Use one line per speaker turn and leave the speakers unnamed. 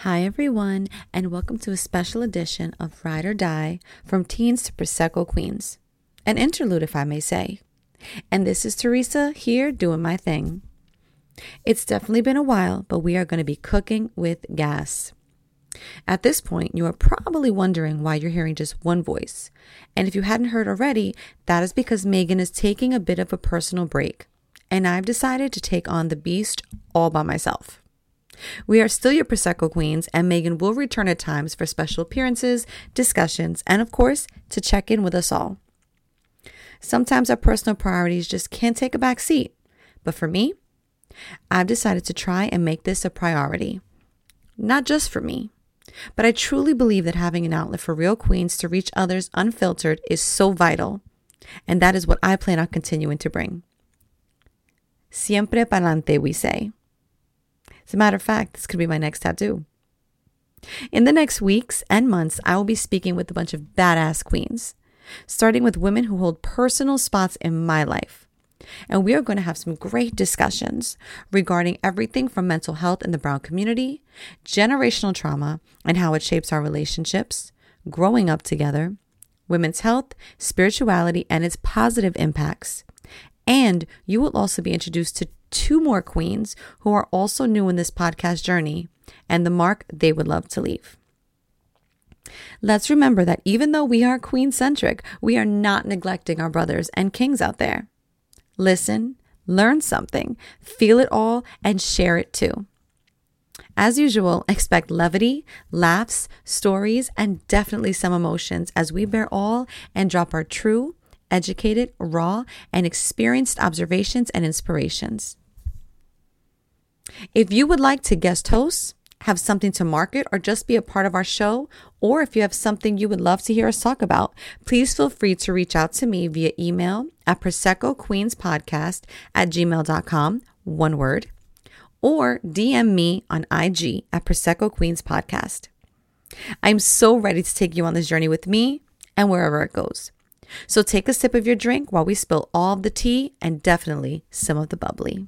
Hi, everyone, and welcome to a special edition of Ride or Die from Teens to Prosecco Queens. An interlude, if I may say. And this is Teresa here doing my thing. It's definitely been a while, but we are going to be cooking with gas. At this point, you are probably wondering why you're hearing just one voice. And if you hadn't heard already, that is because Megan is taking a bit of a personal break. And I've decided to take on the beast all by myself. We are still your Prosecco queens, and Megan will return at times for special appearances, discussions, and of course, to check in with us all. Sometimes our personal priorities just can't take a back seat, but for me, I've decided to try and make this a priority. Not just for me, but I truly believe that having an outlet for real queens to reach others unfiltered is so vital, and that is what I plan on continuing to bring. Siempre pa'lante, we say. As a matter of fact, this could be my next tattoo. In the next weeks and months, I will be speaking with a bunch of badass queens, starting with women who hold personal spots in my life. And we are going to have some great discussions regarding everything from mental health in the brown community, generational trauma and how it shapes our relationships, growing up together, women's health, spirituality, and its positive impacts. And you will also be introduced to two more queens who are also new in this podcast journey and the mark they would love to leave. Let's remember that even though we are queen centric, we are not neglecting our brothers and kings out there. Listen, learn something, feel it all, and share it too. As usual, expect levity, laughs, stories, and definitely some emotions as we bare all and drop our true, educated, raw, and experienced observations and inspirations. If you would like to guest host, have something to market, or just be a part of our show, or if you have something you would love to hear us talk about, please feel free to reach out to me via email at Prosecco Queens Podcast at gmail.com, one word, or DM me on IG at Prosecco Queens Podcast. I'm so ready to take you on this journey with me and wherever it goes. So take a sip of your drink while we spill all of the tea and definitely some of the bubbly.